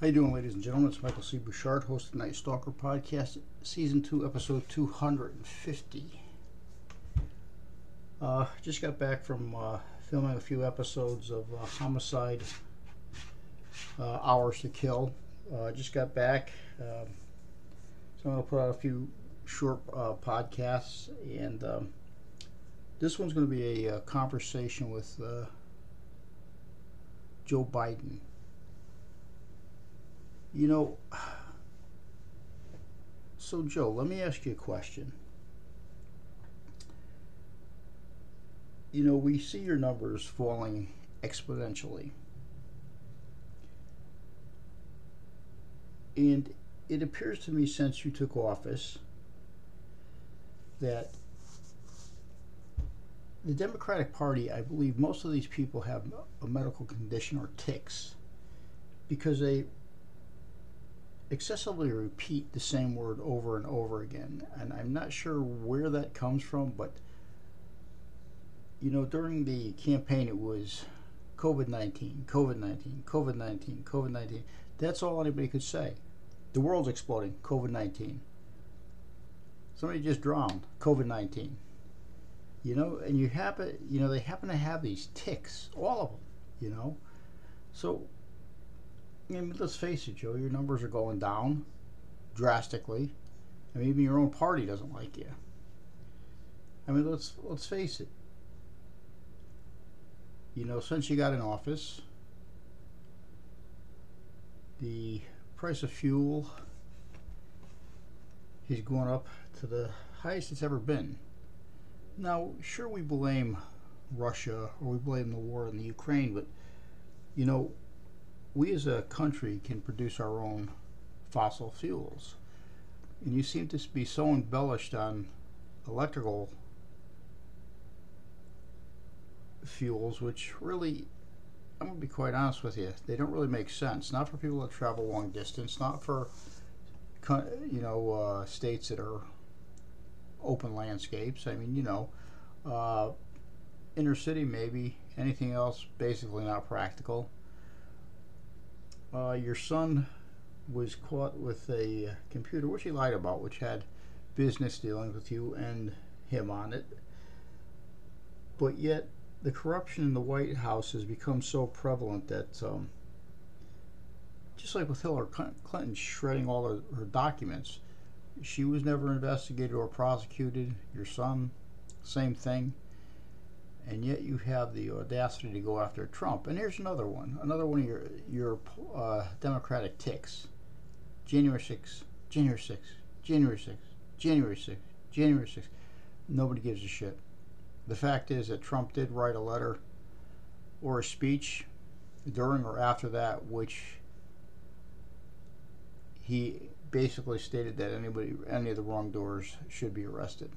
How you doing, ladies and gentlemen? It's Michael C. Bouchard, host of Night Stalker Podcast, Season 2, Episode 250. Uh, just got back from uh, filming a few episodes of uh, Homicide uh, Hours to Kill. Uh, just got back. Um, so I'm going to put out a few short uh, podcasts, and um, this one's going to be a, conversation with Joe Biden. You know, so Joe, let me ask you a question. You know, we see your numbers falling exponentially. And it appears to me since you took office that the Democratic Party, I believe most of these people have a medical condition or tics because they excessively repeat the same word over and over again. And I'm not sure where that comes from, but you know, during the campaign, it was COVID 19, COVID 19, COVID 19, COVID 19. That's all anybody could say. The world's exploding, COVID 19. Somebody just drowned, COVID 19. You know, and you happen, you know, they happen to have these tics, all of them, you know. So I mean, let's face it, Joe. Your numbers are going down drastically. I mean, even your own party doesn't like you. I mean, let's let's face it. You know, since you got in office, the price of fuel is going up to the highest it's ever been. Now, sure, we blame Russia or we blame the war in the Ukraine, but you know, we as a country can produce our own fossil fuels. And you seem to be so embellished on electrical fuels, which really, I'm going to be quite honest with you, they don't really make sense. Not for people that travel long distance, not for, you know, uh, states that are open landscapes. I mean, you know, uh, inner city maybe, anything else basically not practical uh, your son was caught with a computer, which he lied about, which had business dealings with you and him on it. But yet, the corruption in the White House has become so prevalent that, um, just like with Hillary Clinton shredding all her, her documents, she was never investigated or prosecuted. Your son, same thing and yet you have the audacity to go after Trump. And here's another one, another one of your your uh, Democratic tics. January 6, January 6, January 6, January 6, January 6th. Nobody gives a shit. The fact is that Trump did write a letter or a speech during or after that, which he basically stated that anybody, any of the wrongdoers should be arrested.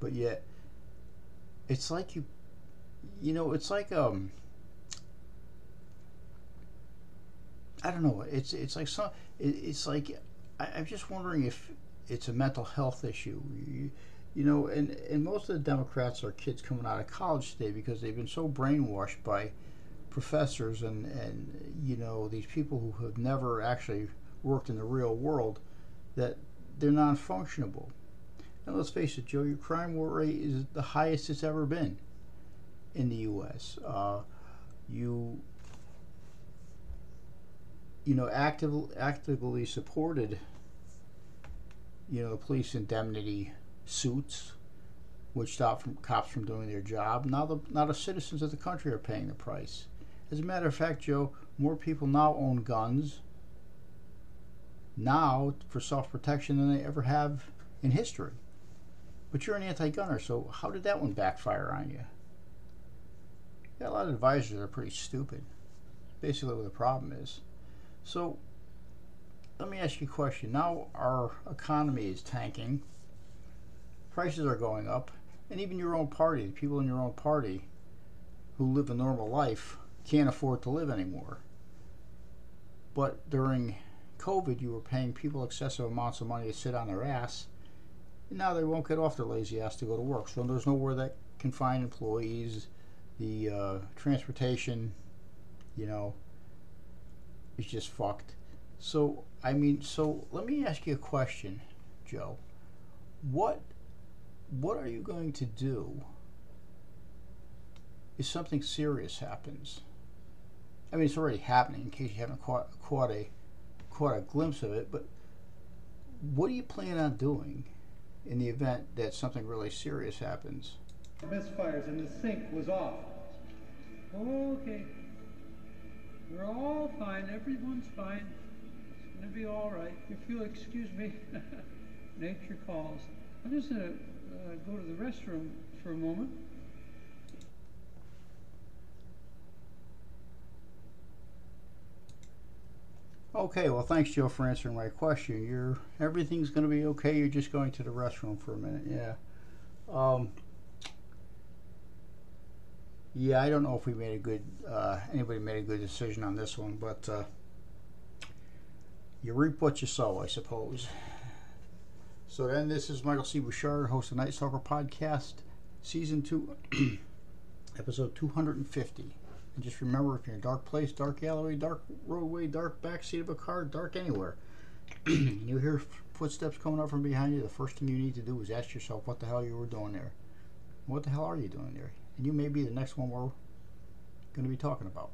But yet, it's like you you know, it's like um, I don't know. It's it's like some. It, it's like I, I'm just wondering if it's a mental health issue. You, you know, and and most of the Democrats are kids coming out of college today because they've been so brainwashed by professors and and you know these people who have never actually worked in the real world that they're non-functionable. And let's face it, Joe, your crime rate is the highest it's ever been in the U.S. Uh, you you know active, actively supported you know the police indemnity suits which stop from cops from doing their job. Now the now the citizens of the country are paying the price. As a matter of fact joe more people now own guns now for self-protection than they ever have in history. But you're an anti-gunner so how did that one backfire on you yeah, a lot of advisors are pretty stupid. Basically, what the problem is. So, let me ask you a question. Now, our economy is tanking, prices are going up, and even your own party, the people in your own party who live a normal life, can't afford to live anymore. But during COVID, you were paying people excessive amounts of money to sit on their ass, and now they won't get off their lazy ass to go to work. So there's nowhere that can find employees the uh, transportation, you know, is just fucked. So, I mean, so let me ask you a question, Joe. What what are you going to do if something serious happens? I mean, it's already happening in case you haven't caught, caught a caught a glimpse of it, but what do you plan on doing in the event that something really serious happens? Misfires and the sync was off. Okay. We're all fine. Everyone's fine. It's going to be all right. If you'll excuse me, nature calls. I'm just going to uh, go to the restroom for a moment. Okay, well, thanks, Joe, for answering my question. You're everything's going to be okay. You're just going to the restroom for a minute. Yeah. Um, yeah, I don't know if we made a good uh, anybody made a good decision on this one, but uh, you reap what you sow, I suppose. So then, this is Michael C. Bouchard, host of Night Stalker Podcast, Season Two, Episode 250. And just remember, if you're in a dark place, dark alleyway, dark roadway, dark backseat of a car, dark anywhere, you hear footsteps coming up from behind you, the first thing you need to do is ask yourself what the hell you were doing there. What the hell are you doing there? And you may be the next one we're going to be talking about.